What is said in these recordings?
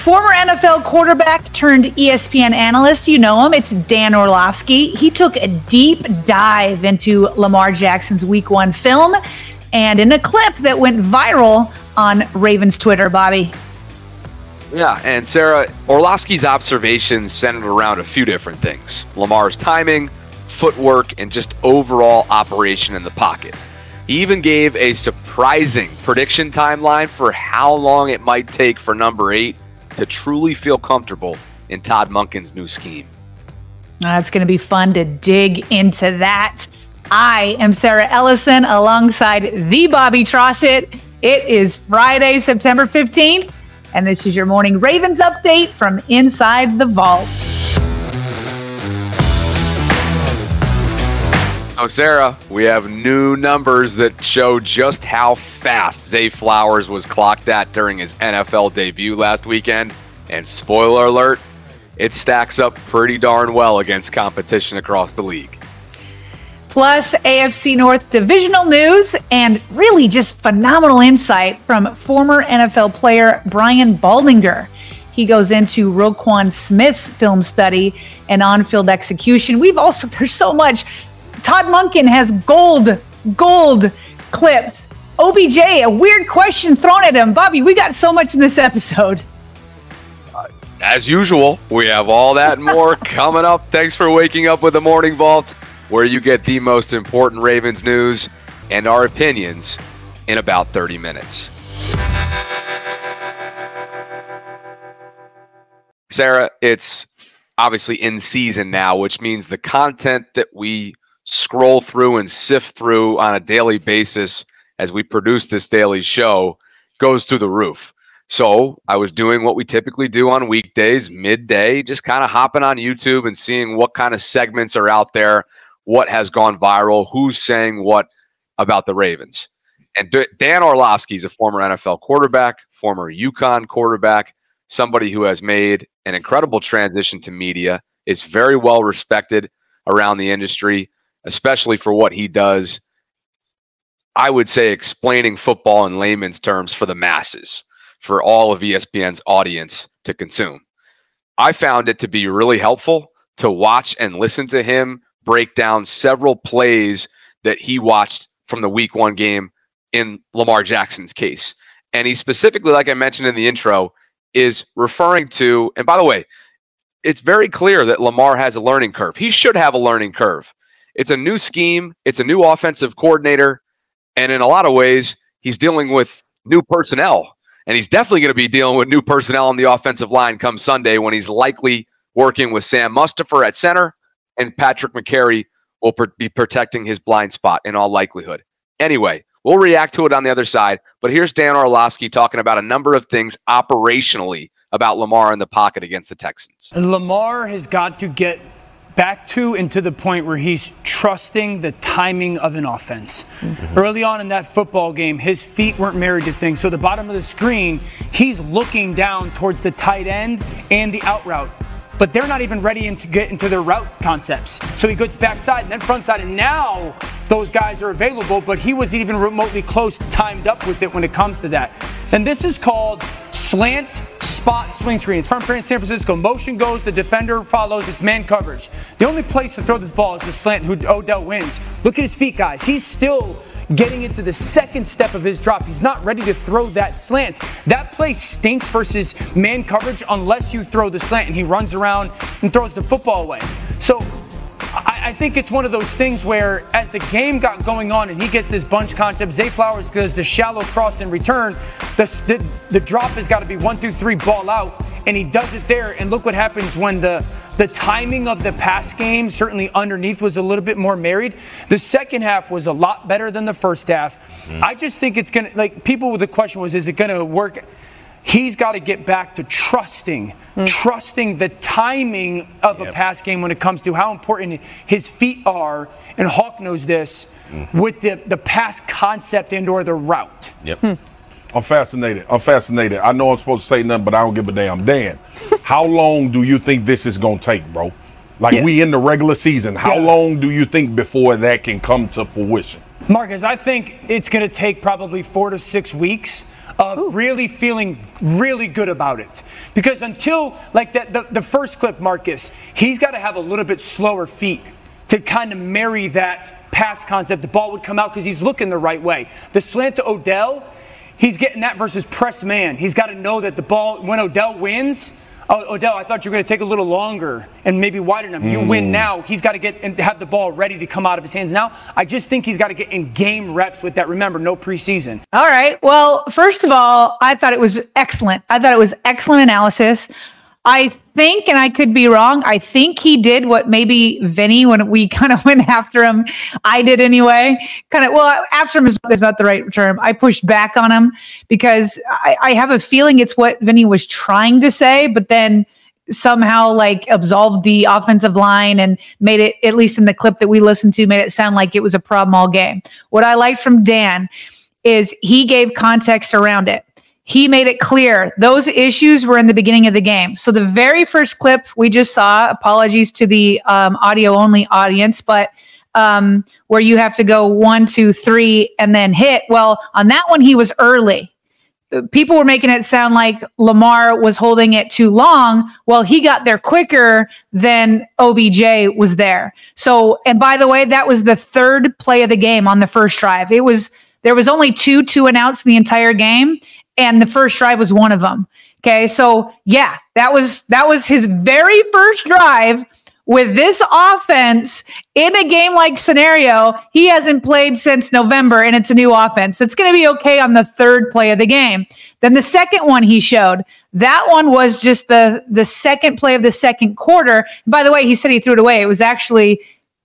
Former NFL quarterback turned ESPN analyst, you know him, it's Dan Orlovsky. He took a deep dive into Lamar Jackson's week one film and in a clip that went viral on Ravens Twitter, Bobby. Yeah, and Sarah, Orlovsky's observations centered around a few different things Lamar's timing, footwork, and just overall operation in the pocket. He even gave a surprising prediction timeline for how long it might take for number eight to truly feel comfortable in Todd Monken's new scheme. It's going to be fun to dig into that. I am Sarah Ellison alongside the Bobby Trosset. It is Friday, September 15th, and this is your morning Ravens update from inside the vault. So, Sarah, we have new numbers that show just how fast Zay Flowers was clocked at during his NFL debut last weekend. And spoiler alert, it stacks up pretty darn well against competition across the league. Plus, AFC North divisional news and really just phenomenal insight from former NFL player Brian Baldinger. He goes into Roquan Smith's film study and on field execution. We've also, there's so much. Todd Monken has gold, gold clips. OBJ, a weird question thrown at him. Bobby, we got so much in this episode. Uh, as usual, we have all that and more coming up. Thanks for waking up with the Morning Vault, where you get the most important Ravens news and our opinions in about 30 minutes. Sarah, it's obviously in season now, which means the content that we scroll through and sift through on a daily basis as we produce this daily show goes through the roof. So I was doing what we typically do on weekdays, midday, just kind of hopping on YouTube and seeing what kind of segments are out there, what has gone viral, who's saying what about the Ravens. And Dan Orlovsky is a former NFL quarterback, former UConn quarterback, somebody who has made an incredible transition to media, is very well respected around the industry, especially for what he does. I would say explaining football in layman's terms for the masses for all of ESPN's audience to consume. I found it to be really helpful to watch and listen to him break down several plays that he watched from the week one game in Lamar Jackson's case. And he specifically, like I mentioned in the intro, is referring to, and by the way, it's very clear that Lamar has a learning curve. He should have a learning curve. It's a new scheme, it's a new offensive coordinator, and in a lot of ways, he's dealing with new personnel and he's definitely going to be dealing with new personnel on the offensive line come Sunday when he's likely working with Sam Mustipher at center and Patrick Mekari will be protecting his blind spot in all likelihood. Anyway, we'll react to it on the other side. But here's Dan Orlovsky talking about a number of things operationally about Lamar in the pocket against the Texans. Lamar has got to get back to and to the point where he's trusting the timing of an offense. Mm-hmm. Early on in that football game, his feet weren't married to things. So the bottom of the screen, he's looking down towards the tight end and the out route. But they're not even ready to get into their route concepts. So he goes backside and then front side, and now those guys are available, but he was even remotely close, timed up with it when it comes to that. And this is called slant spot swing screen. It's from San Francisco. Motion goes, the defender follows, it's man coverage. The only place to throw this ball is the slant who Odell wins. Look at his feet, guys. He's still getting into the second step of his drop. He's not ready to throw that slant. That play stinks versus man coverage unless you throw the slant and he runs around and throws the football away. So I, I, think it's one of those things where, as the game got going on and he gets this bunch concept, Zay Flowers does the shallow cross in return. The, the, the drop has got to be one, two, three, ball out, and he does it there. And look what happens when the the timing of the pass game, certainly underneath, was a little bit more married. The second half was a lot better than the first half. Mm. I just think it's gonna like people with the question was, is it gonna work? He's got to get back to trusting, mm. trusting the timing of yep. a pass game when it comes to how important his feet are. And Hawk knows this mm. with the, the pass concept and or the route. Yep. Hmm. I'm fascinated. I'm fascinated. I know I'm supposed to say nothing, but I don't give a damn. Dan, how long do you think this is gonna take, bro? Like yeah. we in the regular season, how yeah. long do you think before that can come to fruition? Marcus, I think it's going to take probably four to six weeks of Ooh. really feeling really good about it. Because until, like that, the, the first clip, Marcus, he's got to have a little bit slower feet to kind of marry that pass concept. The ball would come out because he's looking the right way. The slant to Odell, he's getting that versus press man. He's got to know that the ball, when Odell wins, oh, Odell, I thought you were going to take a little longer and maybe widen enough. Mm. You win mm. now. He's got to get and have the ball ready to come out of his hands now. I just think he's got to get in game reps with that. Remember, no preseason. All right. Well, first of all, I thought it was excellent. I thought it was excellent analysis. I think, and I could be wrong, I think he did what maybe Vinny, when we kind of went after him, I did anyway. Kind of, well, after him is, is not the right term. I pushed back on him because I, I have a feeling it's what Vinny was trying to say, but then somehow like absolved the offensive line and made it, at least in the clip that we listened to, made it sound like it was a problem all game. What I liked from Dan is he gave context around it he made it clear those issues were in the beginning of the game. So the very first clip we just saw, apologies to the um, audio only audience, but um, where you have to go one, two, three, and then hit. Well, on that one, he was early. People were making it sound like Lamar was holding it too long. Well, he got there quicker than OBJ was there. So, and by the way, that was the third play of the game on the first drive. It was there was only two two and outs in the entire game, and the first drive was one of them. Okay, so yeah, that was that was his very first drive with this offense in a game like scenario. He hasn't played since November, and it's a new offense. That's going to be okay on the third play of the game. Then the second one he showed, that one was just the the second play of the second quarter. By the way, he said he threw it away. It was actually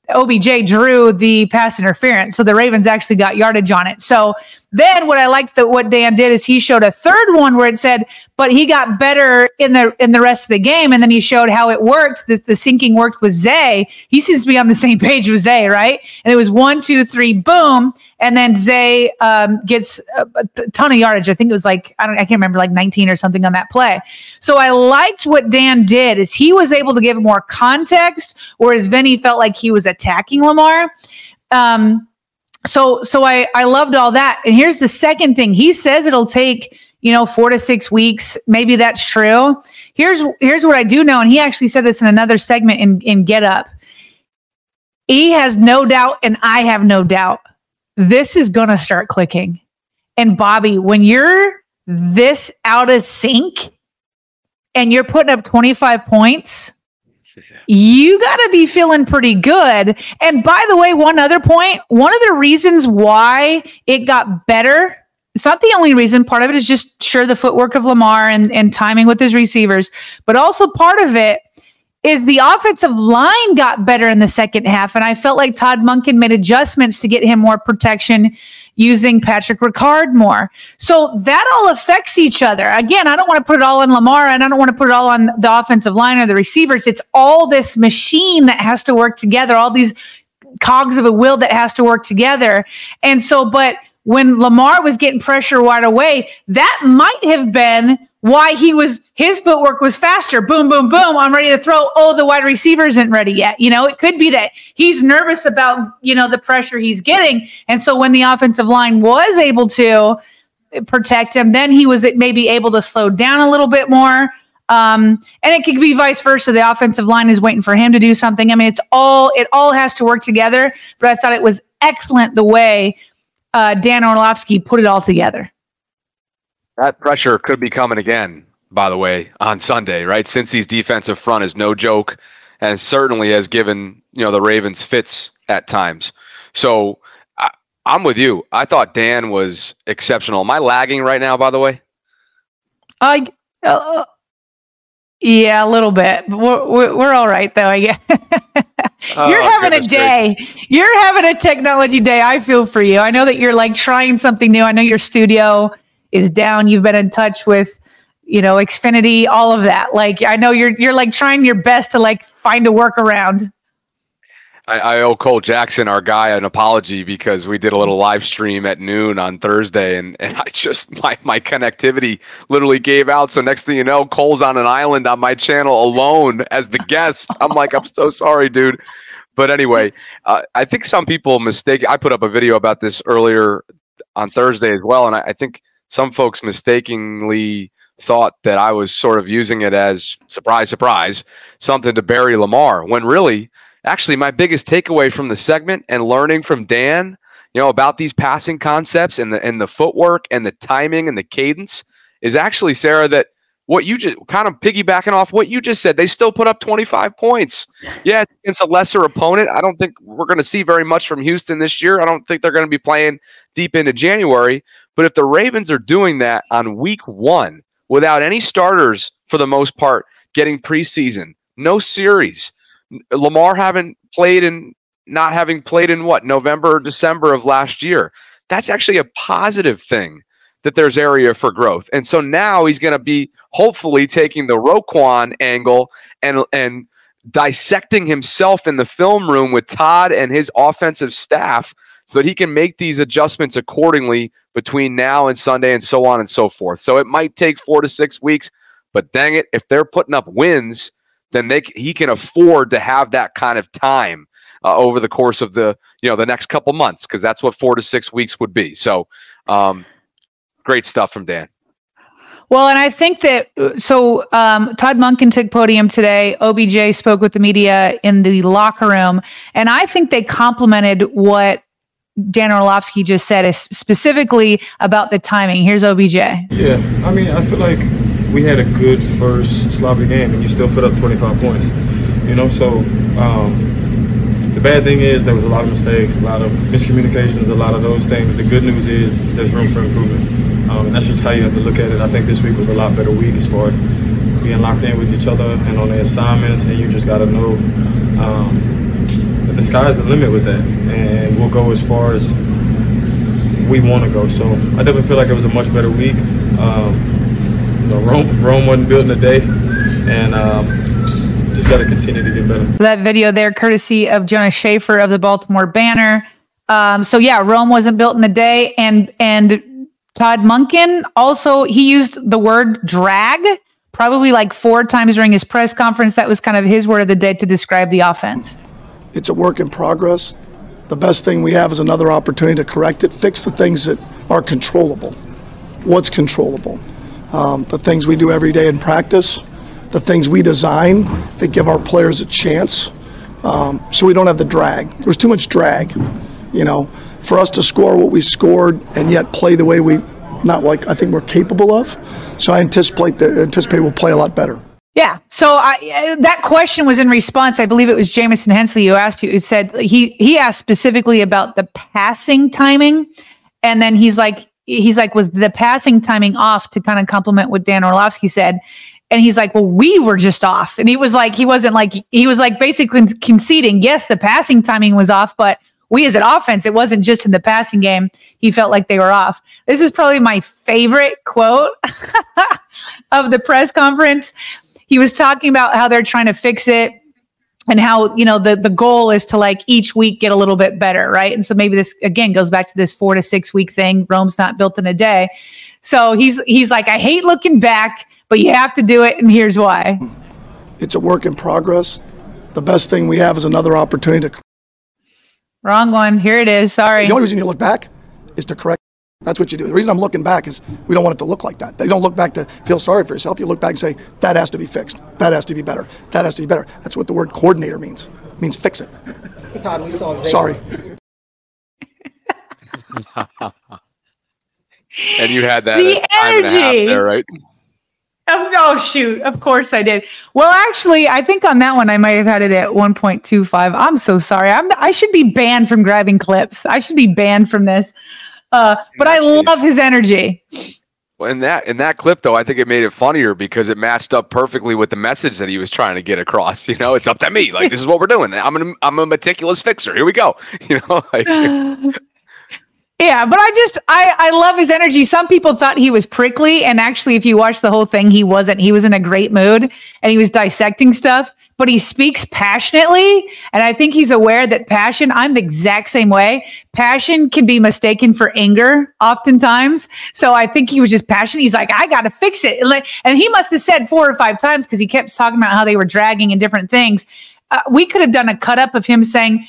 OBJ drew the pass interference. So the Ravens actually got yardage on it. So then what I liked that what Dan did is he showed a third one where it said, but he got better in the in the rest of the game. And then he showed how it worked, that the syncing worked with Zay. He seems to be on the same page with Zay, right? And it was one, two, three, boom. And then Zay um, gets a, a, ton of yardage. I think it was like, I don't I can't remember, like 19 or something on that play. So I liked what Dan did is he was able to give more context, whereas Vinny felt like he was attacking Lamar. Um, so so I I loved all that. And here's the second thing. He says it'll take, you know, 4 to 6 weeks. Maybe that's true. Here's here's what I do know and he actually said this in another segment in in Get Up. He has no doubt and I have no doubt this is going to start clicking. And Bobby, when you're this out of sync and you're putting up 25 points, you got to be feeling pretty good. And by the way, one other point, one of the reasons why it got better, it's not the only reason. Part of it is just sure the footwork of Lamar and, and timing with his receivers, but also part of it is the offensive line got better in the second half. And I felt like Todd Monken made adjustments to get him more protection using Patrick Ricard more. So that all affects each other. Again, I don't want to put it all on Lamar and I don't want to put it all on the offensive line or the receivers. It's all this machine that has to work together, all these cogs of a wheel that has to work together. And so, but when Lamar was getting pressure right away, that might have been why he was his footwork was faster. Boom, boom, boom. I'm ready to throw. Oh, the wide receiver isn't ready yet. You know, it could be that he's nervous about, you know, the pressure he's getting. And so when the offensive line was able to protect him. Then he was maybe able to slow down a little bit more. Um, and it could be vice versa. The offensive line is waiting for him to do something. I mean, it's all it all has to work together. But I thought it was excellent the way uh, Dan Orlovsky put it all together. That pressure could be coming again, by the way, on Sunday, right? Cincy's defensive front is no joke, and certainly has given you know the Ravens fits at times. So I, I'm with you. I thought Dan was exceptional. Am I lagging right now? By the way, I. Uh, yeah, a little bit. But we're, we're, we're all right, though, I guess. you're oh, having a day. Gracious. You're having a technology day. I feel for you. I know that you're like trying something new. I know your studio is down. You've been in touch with, you know, Xfinity, all of that. Like, I know you're you're like trying your best to like find a workaround. I, I, owe Cole Jackson, our guy, an apology because we did a little live stream at noon on Thursday, and, and I just my my connectivity literally gave out. So next thing you know, Cole's on an island on my channel alone as the guest. I'm like, I'm so sorry, dude. But anyway, uh, I think some people mistake. I put up a video about this earlier on Thursday as well, and I, I think some folks mistakenly thought that I was sort of using it as surprise, surprise, something to bury Lamar when really actually my biggest takeaway from the segment and learning from Dan, you know, about these passing concepts and the and the footwork and the timing and the cadence is actually Sarah that what you just kind of piggybacking off what you just said, they still put up 25 points. Yeah, it's a lesser opponent. I don't think we're going to see very much from Houston this year. I don't think they're going to be playing deep into January. But if the Ravens are doing that on week one without any starters for the most part, getting preseason, no series, Lamar haven't played in not having played in what November or December of last year. That's actually a positive thing that there's area for growth. And so now he's going to be hopefully taking the Roquan angle and and dissecting himself in the film room with Todd and his offensive staff so that he can make these adjustments accordingly between now and Sunday and so on and so forth. So it might take 4 to 6 weeks, but dang it, if they're putting up wins then they he can afford to have that kind of time uh, over the course of the you know the next couple months because that's what four to six weeks would be. So, um, great stuff from Dan. Well, and I think that so um, Todd Monken took podium today. OBJ spoke with the media in the locker room, and I think they complimented what Dan Orlovsky just said, is specifically about the timing. Here's OBJ. Yeah, I mean, I feel like we had a good first sloppy game, and you still put up 25 points. You know, so um, the bad thing is there was a lot of mistakes, a lot of miscommunications, a lot of those things. The good news is there's room for improvement, um, and that's just how you have to look at it. I think this week was a lot better week as far as being locked in with each other and on the assignments, and you just got to know um, the sky's the limit with that, and we'll go as far as we want to go. So I definitely feel like it was a much better week. Um, you know, Rome, Rome wasn't built in a day, and um, just got to continue to get better. That video there, courtesy of Jonas Shaffer of the Baltimore Banner. Um, so yeah, Rome wasn't built in a day, and and Todd Monken also he used the word drag probably like four times during his press conference. That was kind of his word of the day to describe the offense. It's a work in progress. The best thing we have is another opportunity to correct it, fix the things that are controllable. What's controllable? um, the things we do every day in practice, the things we design that give our players a chance. Um, so we don't have the drag. There's too much drag, you know, for us to score what we scored and yet play the way we, not like I think we're capable of. So I anticipate that anticipate we'll play a lot better. Yeah. So I, uh, that question was in response. I believe it was Jamison Hensley who asked you. It said he he asked specifically about the passing timing, and then he's like, he's like, was the passing timing off to kind of compliment what Dan Orlovsky said? And he's like, well, we were just off. And he was like, he wasn't like, he was like basically conceding, yes, the passing timing was off, but we as an offense, it wasn't just in the passing game. He felt like they were off. This is probably my favorite quote of the press conference. He was talking about how they're trying to fix it and how you know the the goal is to like each week get a little bit better right? And so maybe this again goes back to this four to six week thing. Rome's not built in a day. So he's he's like i hate looking back but you have to do it and here's why. It's a work in progress. The best thing we have is another opportunity to wrong one. Here it is. Sorry. The only reason you look back is to correct That's what you do. The reason I'm looking back is we don't want it to look like that. They don't look back to feel sorry for yourself. You look back and say, that has to be fixed. That has to be better. That has to be better. That's what the word coordinator means. It means fix it. Todd, we saw Zay- Sorry. And you had that The at time and a half energy. there, right? Oh, oh shoot! Of course I did. Well, actually, I think on that one I might have had it at 1.25. I'm so sorry. I'm I should be banned from grabbing clips. I should be banned from this. Uh, but I case- love his energy. Well, in that in that clip though, I think it made it funnier because it matched up perfectly with the message that he was trying to get across. You know, it's up to me. Like this is what we're doing. I'm an, I'm a meticulous fixer. Here we go. You know, like Yeah, but I just I I love his energy. Some people thought he was prickly, and actually, if you watch the whole thing, he wasn't. He was in a great mood, and he was dissecting stuff. But he speaks passionately, and I think he's aware that passion. I'm the exact same way. Passion can be mistaken for anger oftentimes. So I think he was just passionate. He's like, I got to fix it, and he must have said four or five times because he kept talking about how they were dragging and different things. Uh, we could have done a cut up of him saying,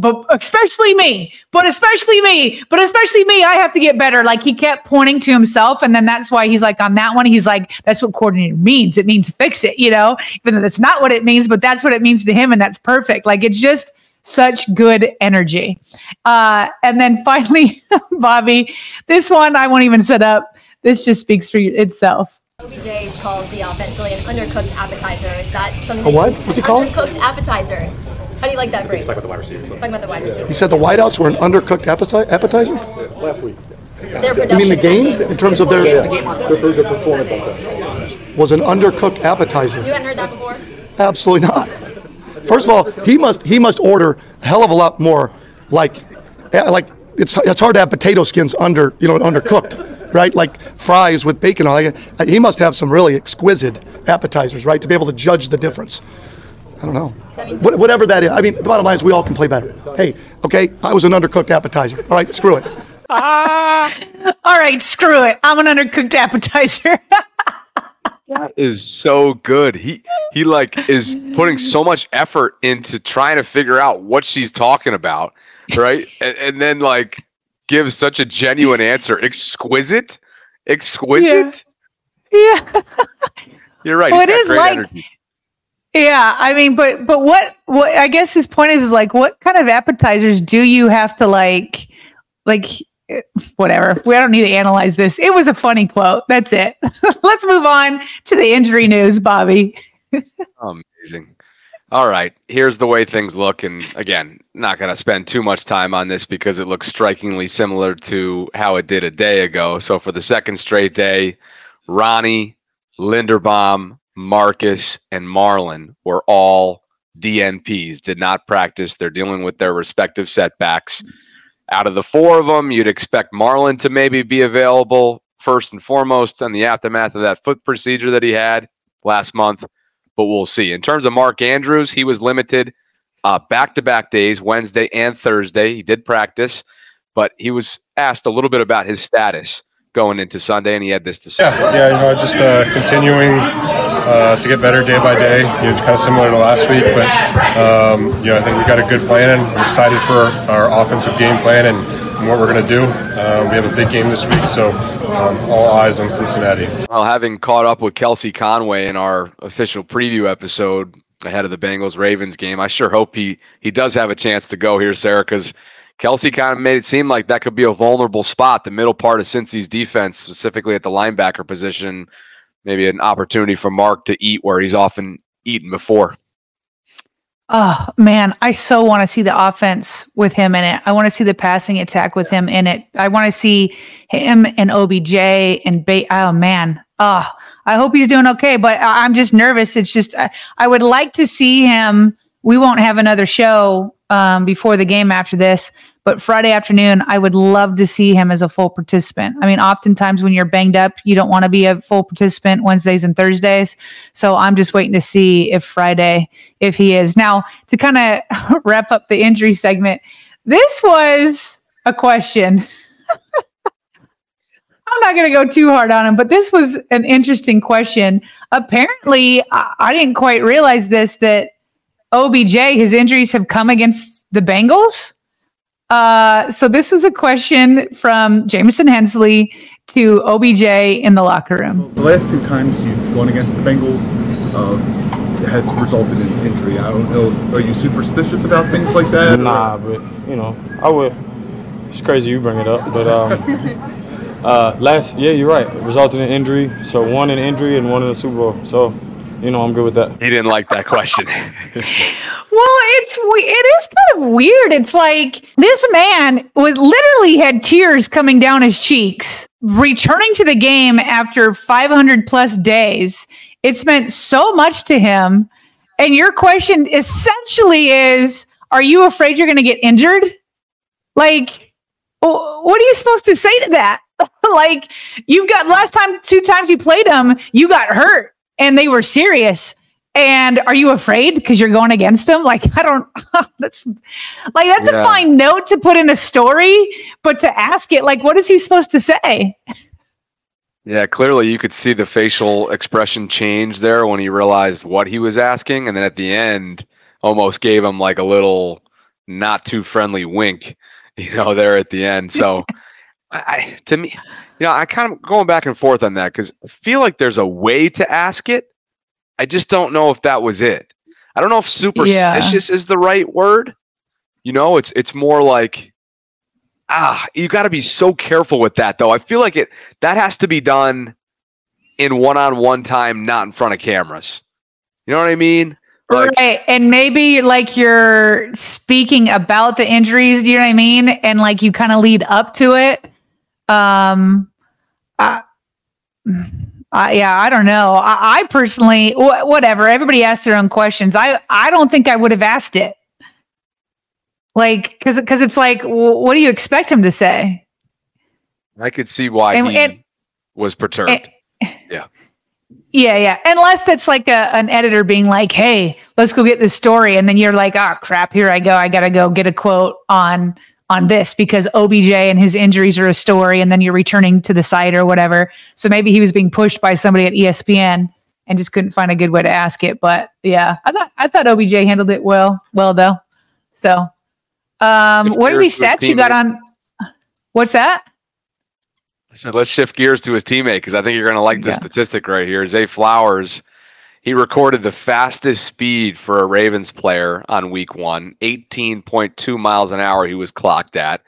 but especially me, but especially me, but especially me, I have to get better. Like he kept pointing to himself. And then that's why he's like, on that one, he's like, that's what coordinator means. It means fix it, you know, even though that's not what it means, but that's what it means to him. And that's perfect. Like it's just such good energy. Uh, and then finally, Bobby, this one I won't even set up. This just speaks for itself. OBJ called the offense really an undercooked appetizer. Is that something? A what? you- What's he called? Undercooked appetizer. How do you like that phrase? Talking about the wide receivers. Talking about the wide He said the whiteouts were an undercooked appeti- appetizer? Their production. You mean the in game? In terms of their, their performance was an undercooked appetizer? You hadn't heard that before? Absolutely not. First of all, he must he must order a hell of a lot more. Like, eh, like it's it's hard to have potato skins under you know undercooked, right? Like fries with bacon. on it. He must have some really exquisite appetizers, right, to be able to judge the difference. I don't know. What, whatever that is. I mean, the bottom line is we all can play better. Hey, okay, I was an undercooked appetizer. All right, screw it. All right, screw it. I'm an undercooked appetizer. that is so good. He he like is putting so much effort into trying to figure out what she's talking about, right? and, and then like gives such a genuine answer. Exquisite, exquisite. yeah. You're right. Well, he's it got is great like- energy. Yeah, I mean, but but what what I guess his point is, is like, what kind of appetizers do you have to like, like, whatever. We don't need to analyze this. It was a funny quote. That's it. Let's move on to the injury news, Bobby. Amazing. All right, here's the way things look, and again, not going to spend too much time on this because it looks strikingly similar to how it did a day ago. So for the second straight day, Ronnie, Linderbaum, Marcus, and Marlon were all DNPs. Did not practice. They're dealing with their respective setbacks. Out of the four of them, you'd expect Marlon to maybe be available first and foremost in the aftermath of that foot procedure that he had last month but we'll see. In terms of Mark Andrews, he was limited back to back days, Wednesday and Thursday. He did practice, but he was asked a little bit about his status going into Sunday, and he had this to say. Yeah, yeah, you know, just uh, continuing uh, to get better day by day. You know, kind of similar to last week, but um, you know, I think we got a good plan, and I'm excited for our offensive game plan and, and what we're going to do. Uh, we have a big game this week, so um, all eyes on Cincinnati. Well, having caught up with Kelsey Conway in our official preview episode ahead of the Bengals Ravens game, I sure hope he he does have a chance to go here, Sarah, because Kelsey kind of made it seem like that could be a vulnerable spot, the middle part of Cincy's defense, specifically at the linebacker position. Maybe an opportunity for Mark to eat where he's often eaten before. Oh man, I so want to see the offense with him in it. I want to see the passing attack with him in it. I want to see him and OBJ and ba- oh man. Oh, I hope he's doing okay, but I- I'm just nervous. It's just I, I would like to see him. We won't have another show um, before the game after this, but Friday afternoon, I would love to see him as a full participant. I mean, oftentimes when you're banged up, you don't want to be a full participant Wednesdays and Thursdays. So I'm just waiting to see if Friday, if he is. Now, to kind of wrap up the injury segment, this was a question. I'm not going to go too hard on him, but this was an interesting question. Apparently, I, I didn't quite realize this that OBJ, his injuries have come against the Bengals. Uh, so this was a question from Jamison Hensley to OBJ in the locker room. The last two times you've gone against the Bengals uh, has resulted in injury. I don't know. Are you superstitious about things like that? Nah, but you know, I would. It's crazy you bring it up, but um, uh, last yeah, you're right. It resulted in injury. So one in injury and one in the Super Bowl. So you know, I'm good with that. He didn't like that question. Well, it's we- it is kind of weird. It's like this man was literally had tears coming down his cheeks, returning to the game after 500 plus days. It's meant so much to him. And your question essentially is, are you afraid you're going to get injured? Like, what are you supposed to say to that? like, you've got last time, two times you played him, you got hurt and they were serious. And are you afraid because you're going against them? Like, I don't, that's like, that's Yeah. a fine note to put in a story, but to ask it, like, what is he supposed to say? Yeah, clearly you could see the facial expression change there when he realized what he was asking, and then at the end, almost gave him like a little not too friendly wink, you know, there at the end. So, I, to me, you know, I kind of going back and forth on that because I feel like there's a way to ask it. I just don't know if that was it. I don't know if superstitious is the right word. You know, it's it's more like ah, you got to be so careful with that though. I feel like it that has to be done in one-on-one time, not in front of cameras. You know what I mean? Like, right. And maybe like you're speaking about the injuries, you know what I mean? And like you kind of lead up to it. Um, I, I, yeah, I don't know. I, I personally, wh- whatever. Everybody asks their own questions. I, I don't think I would have asked it. Like, cause, cause it's like, wh- what do you expect him to say? I could see why And- he and- was perturbed. yeah. Yeah, yeah. Unless that's like a, an editor being like, "Hey, let's go get this story," and then you're like, "Oh crap, here I go. I gotta go get a quote on on this because OBJ and his injuries are a story," and then you're returning to the site or whatever. So maybe he was being pushed by somebody at ESPN and just couldn't find a good way to ask it. But yeah, I thought I thought OBJ handled it well, well though. So, um, If what are these stats you got on? What's that? So let's shift gears to his teammate because I think you're going to like the Yeah. statistic right here. Zay Flowers, he recorded the fastest speed for a Ravens player on week one, 18.2 miles an hour he was clocked at.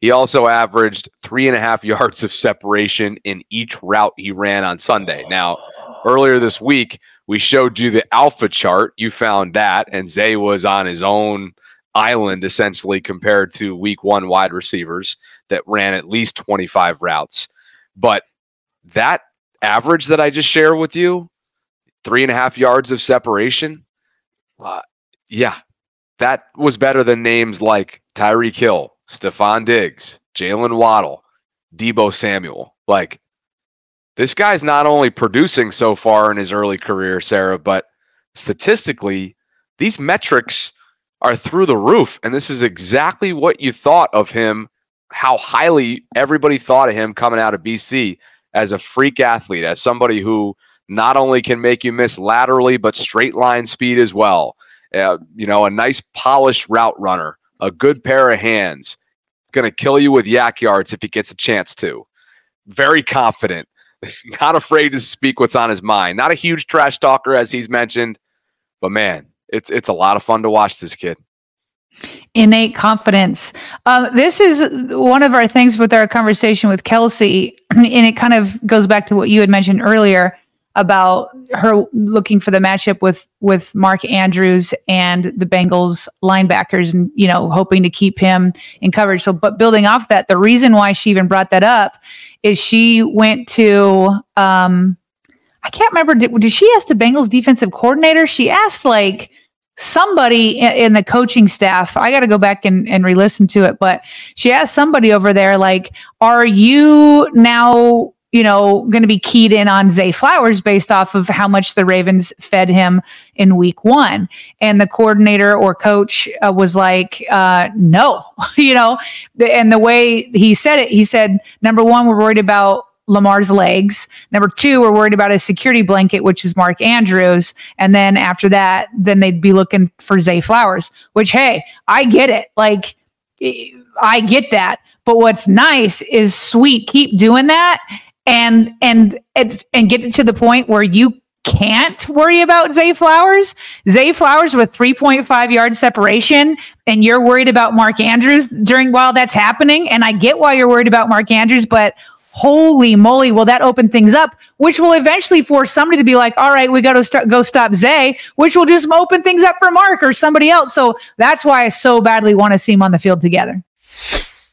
He also averaged three and a half yards of separation in each route he ran on Sunday. Now, earlier this week, we showed you the alpha chart. You found that, and Zay was on his own island essentially compared to week one wide receivers that ran at least 25 routes. But that average that I just shared with you, three and a half yards of separation, uh, yeah, that was better than names like Tyreek Hill, Stefon Diggs, Jaylen Waddle, Deebo Samuel. Like, this guy's not only producing so far in his early career, Sarah, but statistically, these metrics are through the roof. And this is exactly what you thought of him, how highly everybody thought of him coming out of BC as a freak athlete, as somebody who not only can make you miss laterally, but straight line speed as well. Uh, you know, a nice polished route runner, a good pair of hands, going to kill you with YAC yards if he gets a chance to. Very confident, not afraid to speak what's on his mind. Not a huge trash talker, as he's mentioned, but man, it's it's a lot of fun to watch this kid. innate confidence. Um, this is one of our things with our conversation with Kelsey, and it kind of goes back to what you had mentioned earlier about her looking for the matchup with with Mark Andrews and the Bengals linebackers, and you know hoping to keep him in coverage. So, but building off that, the reason why she even brought that up is she went to. Um, I can't remember. Did, did she ask the Bengals defensive coordinator? She asked like somebody in, the coaching staff. I got to go back and, and re-listen to it, but she asked somebody over there, like, "Are you now, you know, going to be keyed in on Zay Flowers based off of how much the Ravens fed him in Week One?" And the coordinator or coach uh, was like, uh, "No," you know. And the way he said it, he said, "Number one, we're worried about." Lamar's legs. Number two, we're worried about his security blanket, which is Mark Andrews. And then after that, then they'd be looking for Zay Flowers, which, hey, I get it. Like, I get that. But what's nice is sweet. Keep doing that and and and, and get it to the point where you can't worry about Zay Flowers. Zay Flowers with 3.5 yard separation, and you're worried about Mark Andrews during while that's happening. And I get why you're worried about Mark Andrews, but holy moly, will that open things up, which will eventually force somebody to be like, all right, we got to start go stop Zay, which will just open things up for Mark or somebody else. So that's why I so badly want to see him on the field together.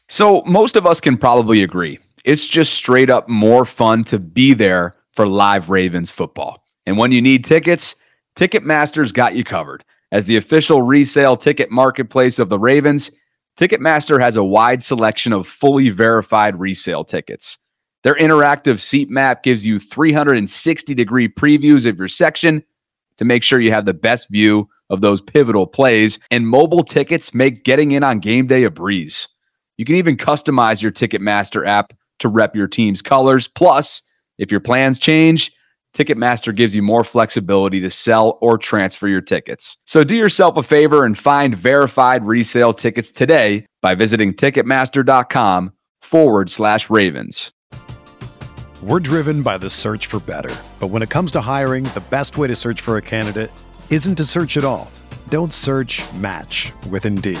So most of us can probably agree. It's just straight up more fun to be there for live Ravens football. And when you need tickets, Ticketmaster's got you covered. As the official resale ticket marketplace of the Ravens, Ticketmaster has a wide selection of fully verified resale tickets. Their interactive seat map gives you 360 degree previews of your section to make sure you have the best view of those pivotal plays. And mobile tickets make getting in on game day a breeze. You can even customize your Ticketmaster app to rep your team's colors. Plus, if your plans change, Ticketmaster gives you more flexibility to sell or transfer your tickets. So do yourself a favor and find verified resale tickets today by visiting Ticketmaster.com forward slash Ravens. We're driven by the search for better. But when it comes to hiring, the best way to search for a candidate isn't to search at all. Don't search match with Indeed.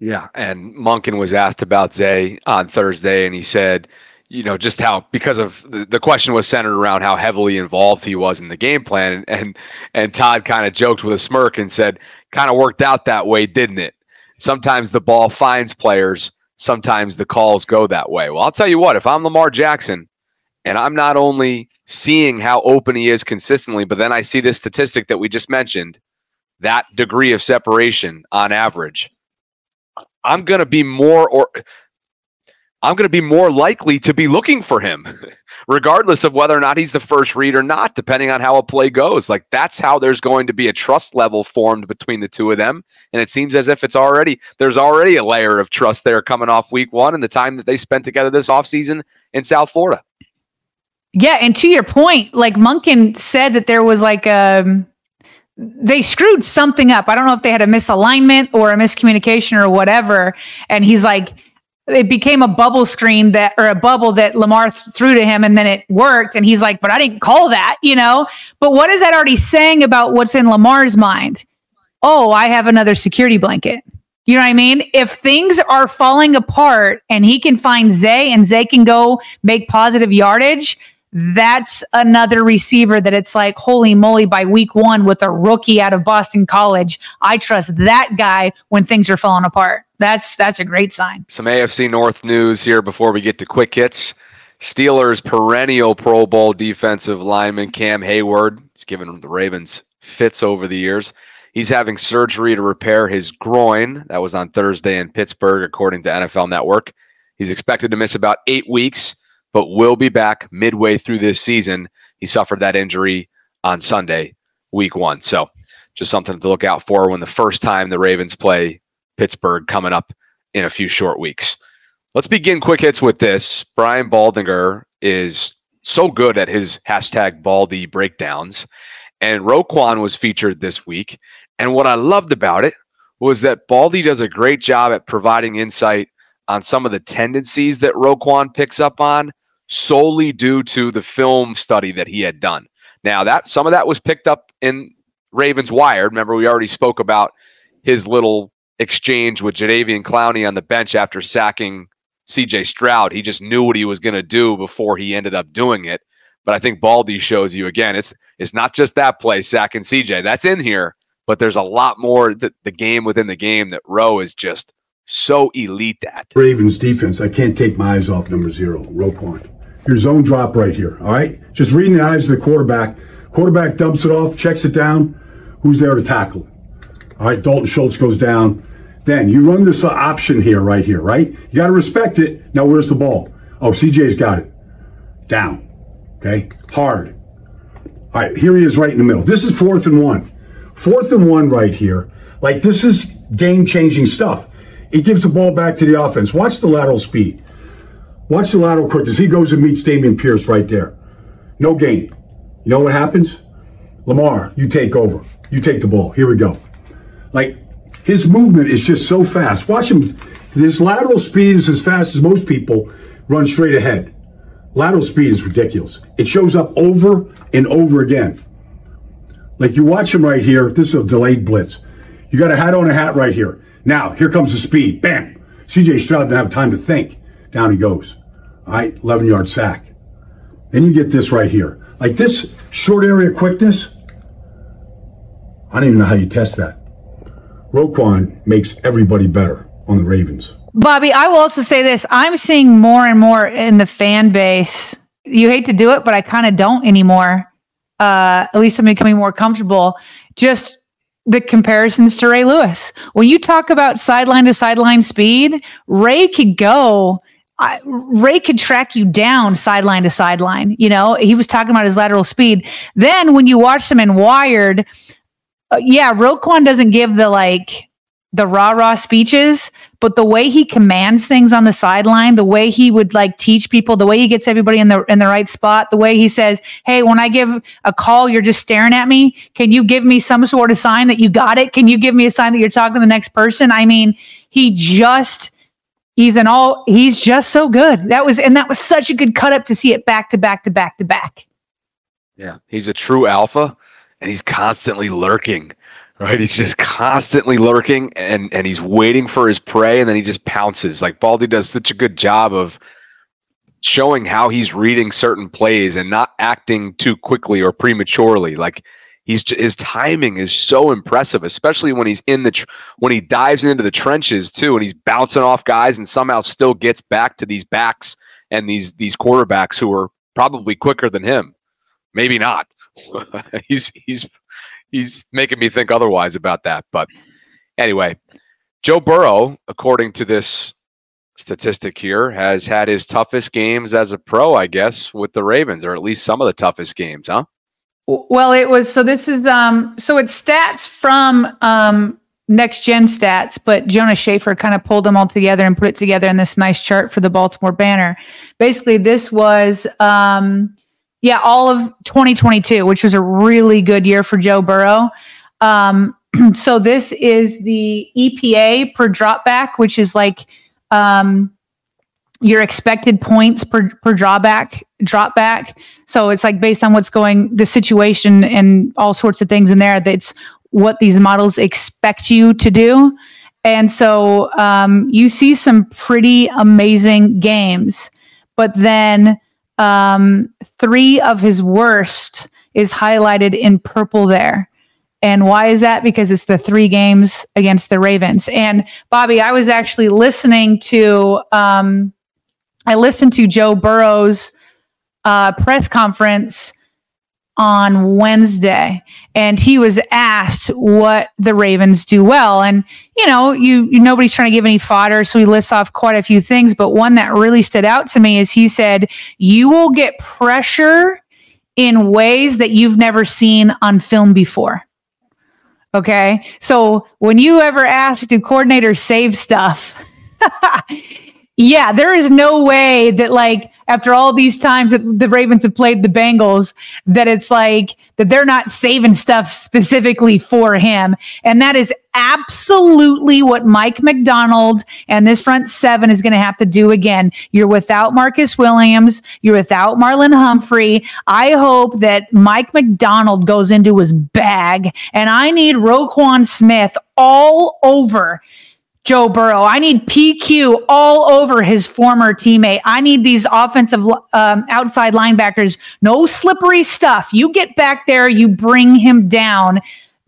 Yeah, and Monken was asked about Zay on Thursday, and he said, you know, just how because of the, the question was centered around how heavily involved he was in the game plan, and and, and Todd kind of joked with a smirk and said, kind of worked out that way, didn't it? Sometimes the ball finds players, sometimes the calls go that way. Well, I'll tell you what, if I'm Lamar Jackson, and I'm not only seeing how open he is consistently, but then I see this statistic that we just mentioned, that degree of separation on average I'm going to be more or I'm going to be more likely to be looking for him, regardless of whether or not he's the first read or not, depending on how a play goes. Like that's how there's going to be a trust level formed between the two of them. And it seems as if it's already, there's already a layer of trust there coming off week one and the time that they spent together this offseason in South Florida. Yeah. And to your point, like Monken said that there was like, um, they screwed something up. I don't know if they had a misalignment or a miscommunication or whatever. And he's like, it became a bubble screen that, or a bubble that Lamar th- threw to him and then it worked. And he's like, but I didn't call that, you know? But what is that already saying about what's in Lamar's mind? Oh, I have another security blanket. You know what I mean? If things are falling apart and he can find Zay and Zay can go make positive yardage, that's another receiver that it's like, holy moly, by week one with a rookie out of Boston College, I trust that guy when things are falling apart. That's that's a great sign. Some AFC North news here before we get to quick hits. Steelers perennial Pro Bowl defensive lineman Cam Heyward. He's given the Ravens fits over the years. He's having surgery to repair his groin. That was on Thursday in Pittsburgh, according to NFL Network. He's expected to miss about eight weeks but will be back midway through this season. He suffered that injury on Sunday, week one. So just something to look out for when the first time the Ravens play Pittsburgh coming up in a few short weeks. Let's begin quick hits with this. Brian Baldinger is so good at his hashtag Baldy breakdowns. And Roquan was featured this week. And what I loved about it was that Baldy does a great job at providing insight on some of the tendencies that Roquan picks up on solely due to the film study that he had done. Now that some of that was picked up in Ravens Wired. Remember, we already spoke about his little exchange with Jadeveon Clowney on the bench after sacking CJ Stroud. He just knew what he was going to do before he ended up doing it. But I think Baldy shows you again, it's it's not just that play, sacking CJ. That's in here, but there's a lot more the, the game within the game that Rowe is just so elite at. Ravens defense, I can't take my eyes off number zero, Roquan. Your zone drop right here, all right? Just reading the eyes of the quarterback. Quarterback dumps it off, checks it down. Who's there to tackle it? All right, Dalton Schultz goes down. Then you run this option here, right here, right? You got to respect it. Now, where's the ball? Oh, CJ's got it. Down. Okay? Hard. All right, here he is right in the middle. This is fourth and one. Fourth and one right here. Like, this is game changing stuff. He gives the ball back to the offense. Watch the lateral speed. Watch the lateral quickness. He goes and meets Dameon Pierce right there. No gain. You know what happens? Lamar, you take over. You take the ball. Here we go. Like, his movement is just so fast. Watch him. His lateral speed is as fast as most people run straight ahead. Lateral speed is ridiculous. It shows up over and over again. Like you watch him right here. This is a delayed blitz. You got a hat on a hat right here. Now, here comes the speed. Bam! CJ Stroud didn't have time to think. Down he goes. All right, 11 yard sack. Then you get this right here. Like this short area quickness. I don't even know how you test that. Roquan makes everybody better on the Ravens. Bobby, I will also say this. I'm seeing more and more in the fan base. You hate to do it, but I kind of don't anymore. Uh, at least I'm becoming more comfortable. Just the comparisons to Ray Lewis. When you talk about sideline to sideline speed, Ray could go. I, Ray could track you down sideline to sideline. You know, he was talking about his lateral speed. Then when you watch him in Wired, uh, yeah, Roquan doesn't give the like the rah rah speeches, but the way he commands things on the sideline, the way he would like teach people, the way he gets everybody in the in the right spot, the way he says, "Hey, when I give a call, you're just staring at me. Can you give me some sort of sign that you got it? Can you give me a sign that you're talking to the next person?" I mean, he just he's an all he's just so good. That was and that was such a good cut up to see it back to back to back to back. Yeah, he's a true alpha and he's constantly lurking right? He's just constantly lurking and and he's waiting for his prey and then he just pounces. Like baldy does such a good job of showing how he's reading certain plays and not acting too quickly or prematurely. Like he's his timing is so impressive especially when he's in the tr- when he dives into the trenches too and he's bouncing off guys and somehow still gets back to these backs and these these quarterbacks who are probably quicker than him. Maybe not. He's he's he's making me think otherwise about that. But anyway, Joe Burrow, according to this statistic here, has had his toughest games as a pro, I guess, with the Ravens, or at least some of the toughest games, huh? Well, it was so. This is um. So it's stats from um next gen stats, but Jonas Shaffer kind of pulled them all together and put it together in this nice chart for the Baltimore Banner. Basically, this was um yeah, all of 2022, which was a really good year for Joe Burrow. Um, so this is the EPA per dropback, which is like um, your expected points per per drawback dropback. So it's like based on what's going the situation and all sorts of things in there. That's what these models expect you to do. And so um, you see some pretty amazing games, but then um, three of his worst is highlighted in purple there. And why is that? Because it's the three games against the Ravens. And Bobby, I was actually listening to, um, I listened to Joe Burrow's uh, press conference on Wednesday, and he was asked what the Ravens do well. And you know, you, you, nobody's trying to give any fodder, so he lists off quite a few things. But one that really stood out to me is he said, "You will get pressure in ways that you've never seen on film before." Okay, so when you ever ask, do coordinators save stuff? yeah, there is no way that like after all these times that the Ravens have played the Bengals, that it's like that they're not saving stuff specifically for him. And that is absolutely what Mike Macdonald and this front seven is going to have to do again. You're without Marcus Williams. You're without Marlon Humphrey. I hope that Mike Macdonald goes into his bag and I need Roquan Smith all over Joe Burrow. I need PQ all over his former teammate. I need these offensive um, outside linebackers. No slippery stuff. You get back there, you bring him down.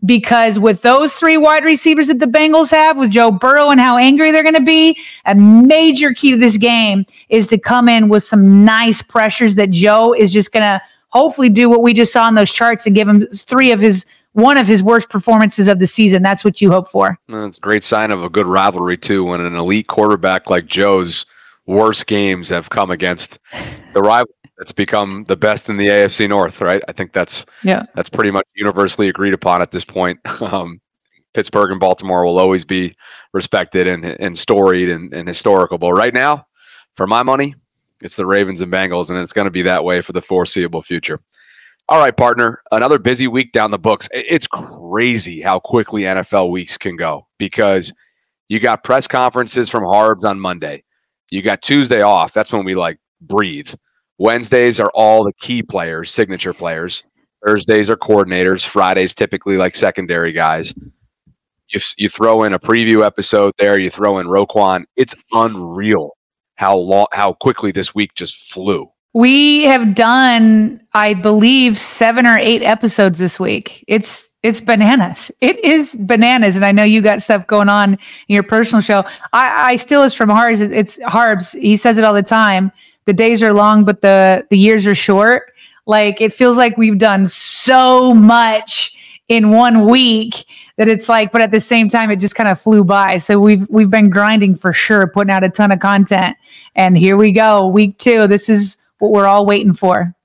Because with those three wide receivers that the Bengals have, with Joe Burrow and how angry they're going to be, a major key to this game is to come in with some nice pressures that Joe is just going to hopefully do what we just saw in those charts and give him three of his one of his worst performances of the season. That's what you hope for. It's a great sign of a good rivalry too. When an elite quarterback like Joe's worst games have come against the rival that's become the best in the AFC North, right? I think that's yeah, that's pretty much universally agreed upon at this point. Um, Pittsburgh and Baltimore will always be respected and, and storied and, and historical. But right now, for my money, it's the Ravens and Bengals, and it's going to be that way for the foreseeable future. All right, partner. Another busy week down the books. It's crazy how quickly NFL weeks can go because you got press conferences from Harbs on Monday. You got Tuesday off. That's when we like breathe. Wednesdays are all the key players, signature players. Thursdays are coordinators. Fridays typically like secondary guys. You, you throw in a preview episode there. You throw in Roquan. It's unreal how long, how quickly this week just flew. We have done, I believe, seven or eight episodes this week. It's it's bananas. It is bananas, and I know you got stuff going on in your personal show. I, I still is from Harbs. It's Harbs. He says it all the time. The days are long, but the the years are short. Like it feels like we've done so much in one week that it's like, but at the same time, it just kind of flew by. So we've we've been grinding for sure, putting out a ton of content, and here we go, week two. This is what we're all waiting for.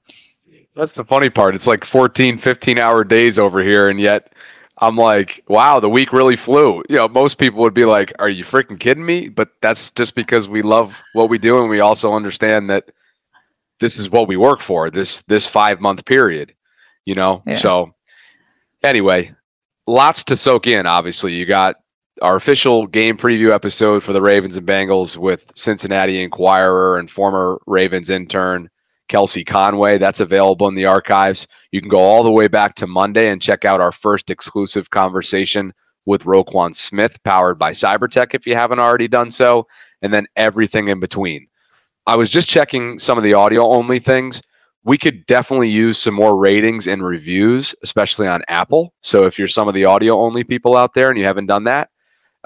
That's the funny part. It's like 14, 15 hour days over here. And yet I'm like, wow, the week really flew. You know, most people would be like, are you freaking kidding me? But that's just because we love what we do. And we also understand that this is what we work for this, this five month period, you know? Yeah. So anyway, lots to soak in. Obviously you got our official game preview episode for the Ravens and Bengals with Cincinnati Enquirer and former Ravens intern Kelsey Conway. That's available in the archives. You can go all the way back to Monday and check out our first exclusive conversation with Roquan Smith, powered by Cybertech, if you haven't already done so, and then everything in between. I was just checking some of the audio only things. We could definitely use some more ratings and reviews, especially on Apple. So if you're some of the audio only people out there and you haven't done that,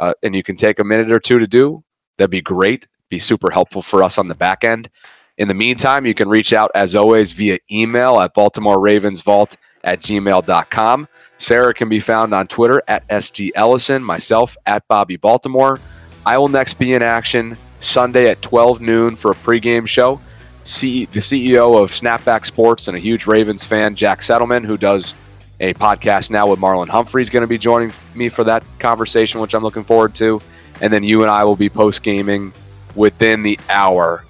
uh, and you can take a minute or two to do, that'd be great. Be super helpful for us on the back end. In the meantime, you can reach out as always via email at Baltimore Ravens Vault at gmail.com. Sarah can be found on Twitter at SG Ellison, myself at Bobby Baltimore. I will next be in action Sunday at 12 noon for a pregame show. C- the CEO of Snapback Sports and a huge Ravens fan, Jack Settleman, who does a podcast now with Marlon Humphrey is going to be joining me for that conversation, which I'm looking forward to. And then you and I will be post gaming within the hour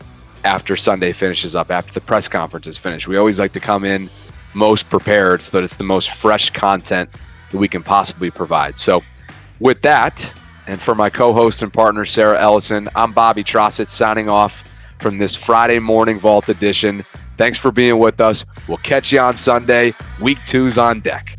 after Sunday finishes up, after the press conference is finished. We always like to come in most prepared so that it's the most fresh content that we can possibly provide. So, with that, and for my co host and partner, Sarah Ellison, I'm Bobby Trosset signing off from this Friday morning Vault edition. Thanks for being with us. We'll catch you on Sunday. Week two's on deck.